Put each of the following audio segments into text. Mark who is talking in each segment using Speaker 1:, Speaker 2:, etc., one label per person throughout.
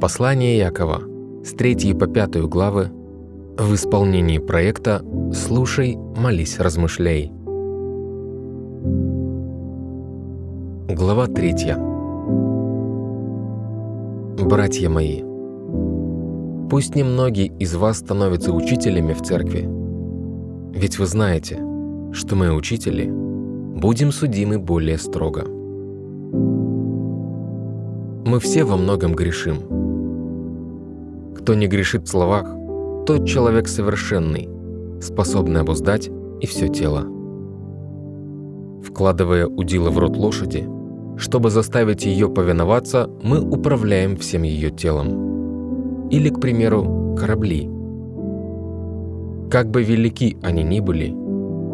Speaker 1: Послание Якова с 3 по 5 главы в исполнении проекта «Слушай, молись, размышляй». Глава 3. Братья мои, пусть немногие из вас становятся учителями в церкви, ведь вы знаете, что мы, учители, будем судимы более строго. Мы все во многом грешим. Кто не грешит в словах, тот человек совершенный, способный обуздать и все тело. Вкладывая удила в рот лошади, чтобы заставить ее повиноваться, мы управляем всем ее телом. Или, к примеру, корабли. Как бы велики они ни были,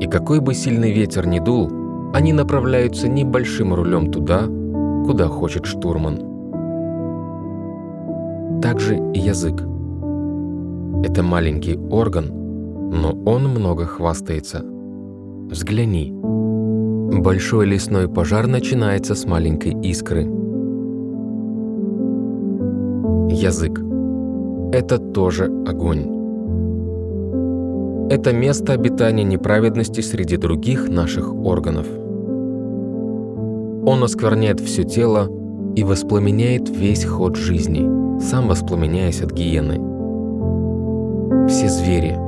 Speaker 1: и какой бы сильный ветер ни дул, они направляются небольшим рулем туда, куда хочет штурман. Также и язык. Это маленький орган, но он много хвастается. Взгляни. Большой лесной пожар начинается с маленькой искры. Язык. Это тоже огонь. Это место обитания неправедности среди других наших органов. Он оскверняет все тело и воспламеняет весь ход жизни, сам воспламеняясь от гиены. Все звери,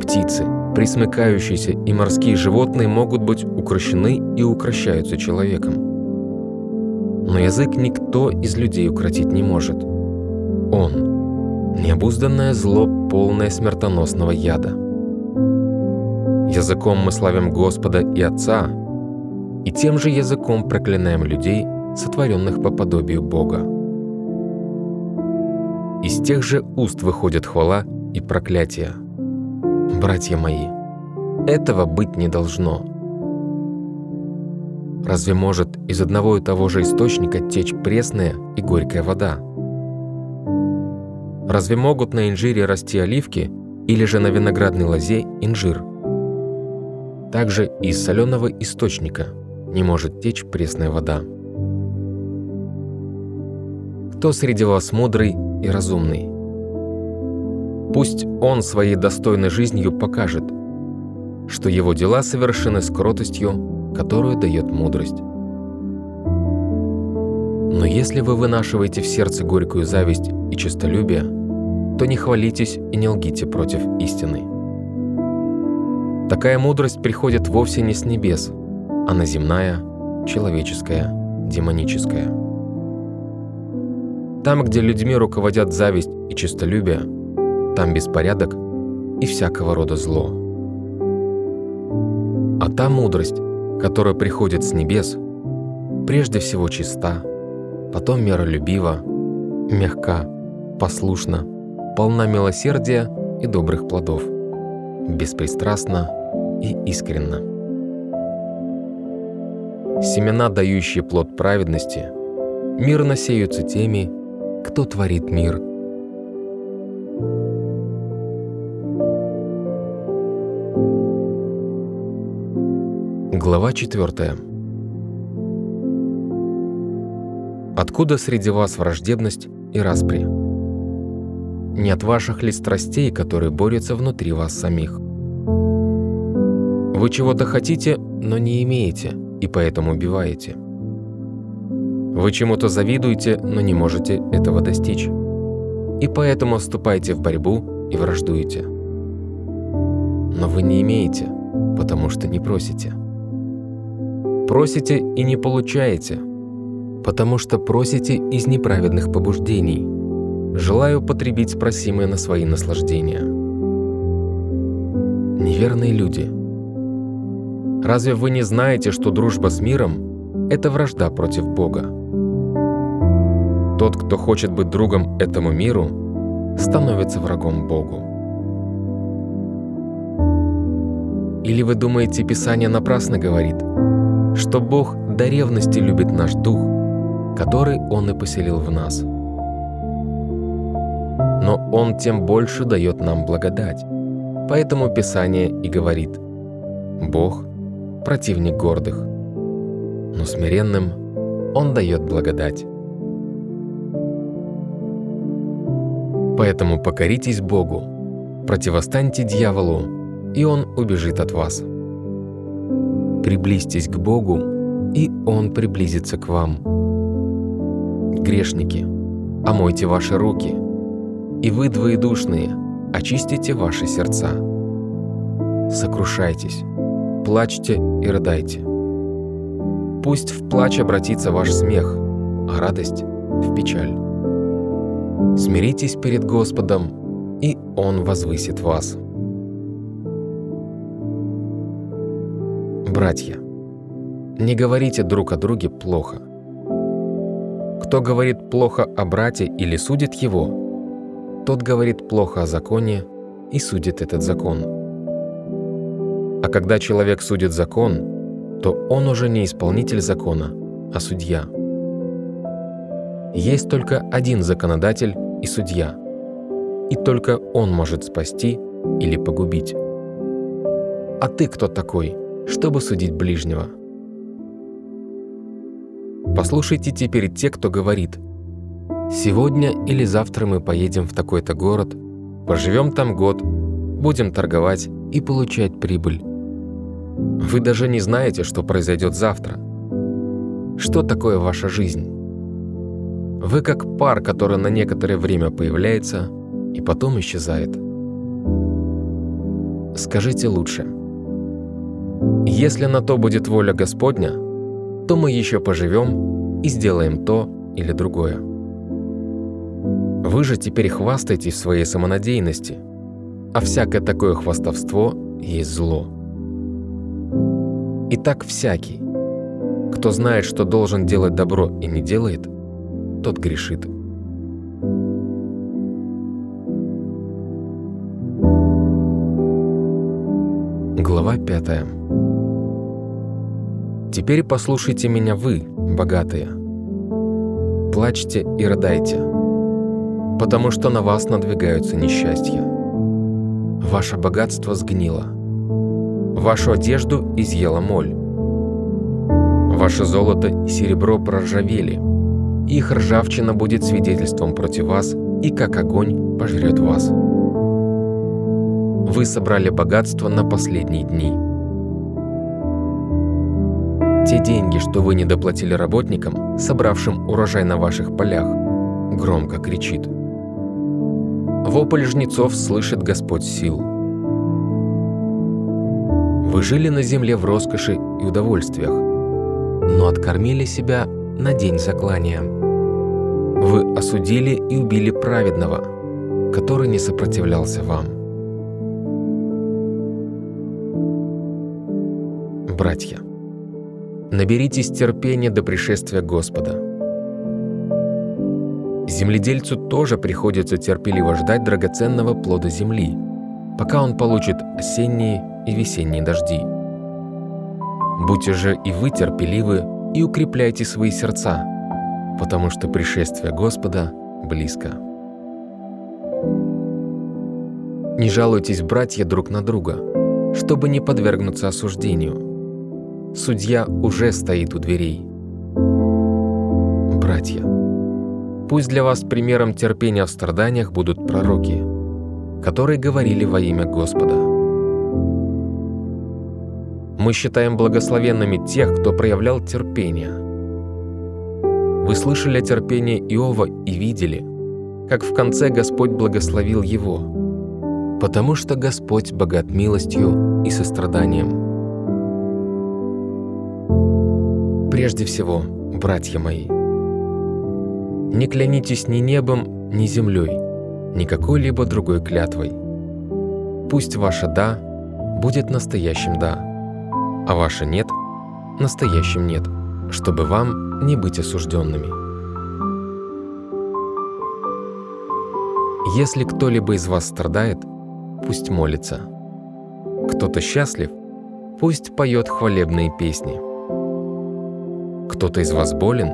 Speaker 1: птицы, присмыкающиеся и морские животные могут быть укращены и укращаются человеком. Но язык никто из людей укротить не может. Он – необузданное зло, полное смертоносного яда. Языком мы славим Господа и Отца, и тем же языком проклинаем людей, сотворенных по подобию Бога. Из тех же уст выходит хвала и проклятие. Братья мои, этого быть не должно. Разве может из одного и того же источника течь пресная и горькая вода? Разве могут на инжире расти оливки или же на виноградной лозе инжир? Также из соленого источника не может течь пресная вода. Кто среди вас мудрый и разумный? Пусть он своей достойной жизнью покажет, что его дела совершены с кротостью, которую дает мудрость. Но если вы вынашиваете в сердце горькую зависть и честолюбие, то не хвалитесь и не лгите против истины. Такая мудрость приходит вовсе не с небес, она земная, человеческая, демоническая. Там, где людьми руководят зависть и честолюбие, там беспорядок и всякого рода зло. А та мудрость, которая приходит с небес, прежде всего чиста, потом миролюбива, мягка, послушна, полна милосердия и добрых плодов, беспристрастна и искренна. Семена, дающие плод праведности, мирно сеются теми, кто творит мир – Глава 4. Откуда среди вас враждебность и распри? Не от ваших ли страстей, которые борются внутри вас самих? Вы чего-то хотите, но не имеете, и поэтому убиваете. Вы чему-то завидуете, но не можете этого достичь. И поэтому вступаете в борьбу и враждуете. Но вы не имеете, потому что не просите. Просите и не получаете, потому что просите из неправедных побуждений, желая употребить просимое на свои наслаждения. Неверные люди. Разве вы не знаете, что дружба с миром – это вражда против Бога? Тот, кто хочет быть другом этому миру, становится врагом Богу. Или вы думаете, Писание напрасно говорит – что Бог до ревности любит наш дух, который Он и поселил в нас. Но Он тем больше дает нам благодать. Поэтому Писание и говорит, Бог – противник гордых, но смиренным Он дает благодать. Поэтому покоритесь Богу, противостаньте дьяволу, и он убежит от вас. Приблизьтесь к Богу, и Он приблизится к вам. Грешники, омойте ваши руки, и вы, двоедушные, очистите ваши сердца. Сокрушайтесь, плачьте и рыдайте. Пусть в плач обратится ваш смех, а радость — в печаль. Смиритесь перед Господом, и Он возвысит вас. Братья, не говорите друг о друге плохо. Кто говорит плохо о брате или судит его, тот говорит плохо о законе и судит этот закон. А когда человек судит закон, то он уже не исполнитель закона, а судья. Есть только один законодатель и судья, и только он может спасти или погубить. А ты кто такой, чтобы судить ближнего? Послушайте теперь те, кто говорит, «Сегодня или завтра мы поедем в такой-то город, поживем там год, будем торговать и получать прибыль». Вы даже не знаете, что произойдет завтра. Что такое ваша жизнь? Вы как пар, который на некоторое время появляется и потом исчезает. Скажите лучше. Если на то будет воля Господня, то мы еще поживем и сделаем то или другое. Вы же теперь хвастаетесь своей самонадеянности, а всякое такое хвастовство есть зло. Итак, всякий, кто знает, что должен делать добро и не делает – тот грешит. Глава 5 Теперь послушайте меня вы, богатые. Плачьте и рыдайте, потому что на вас надвигаются несчастья. Ваше богатство сгнило. Вашу одежду изъела моль. Ваше золото и серебро проржавели – их ржавчина будет свидетельством против вас, и как огонь пожрет вас. Вы собрали богатство на последние дни. Те деньги, что вы не доплатили работникам, собравшим урожай на ваших полях, громко кричит. Вопль жнецов слышит Господь сил. Вы жили на земле в роскоши и удовольствиях, но откормили себя на день заклания. Вы осудили и убили праведного, который не сопротивлялся вам. Братья, наберитесь терпения до пришествия Господа. Земледельцу тоже приходится терпеливо ждать драгоценного плода земли, пока он получит осенние и весенние дожди. Будьте же и вы терпеливы и укрепляйте свои сердца – потому что пришествие Господа близко. Не жалуйтесь, братья, друг на друга, чтобы не подвергнуться осуждению. Судья уже стоит у дверей. Братья, пусть для вас примером терпения в страданиях будут пророки, которые говорили во имя Господа. Мы считаем благословенными тех, кто проявлял терпение – вы слышали о терпении Иова и видели, как в конце Господь благословил его, потому что Господь богат милостью и состраданием. Прежде всего, братья мои, не клянитесь ни небом, ни землей, ни какой-либо другой клятвой. Пусть ваше «да» будет настоящим «да», а ваше «нет» – настоящим «нет», чтобы вам не быть осужденными. Если кто-либо из вас страдает, пусть молится. Кто-то счастлив, пусть поет хвалебные песни. Кто-то из вас болен,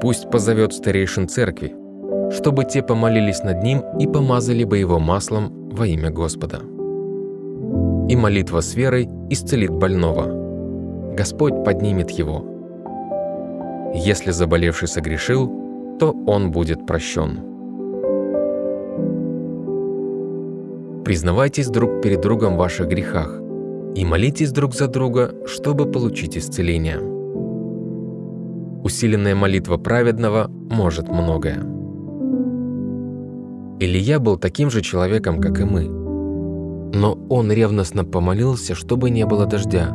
Speaker 1: пусть позовет старейшин церкви, чтобы те помолились над ним и помазали бы его маслом во имя Господа. И молитва с верой исцелит больного. Господь поднимет его – если заболевший согрешил, то он будет прощен. Признавайтесь друг перед другом в ваших грехах и молитесь друг за друга, чтобы получить исцеление. Усиленная молитва праведного может многое. Илья был таким же человеком, как и мы. Но он ревностно помолился, чтобы не было дождя.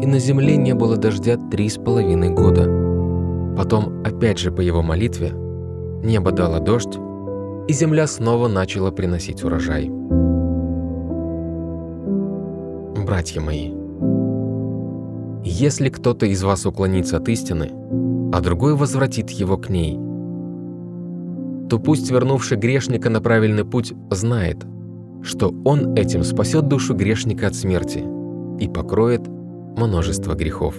Speaker 1: И на земле не было дождя три с половиной года. Потом, опять же по его молитве, небо дало дождь, и земля снова начала приносить урожай. Братья мои, если кто-то из вас уклонится от истины, а другой возвратит его к ней, то пусть вернувший грешника на правильный путь знает, что он этим спасет душу грешника от смерти и покроет множество грехов.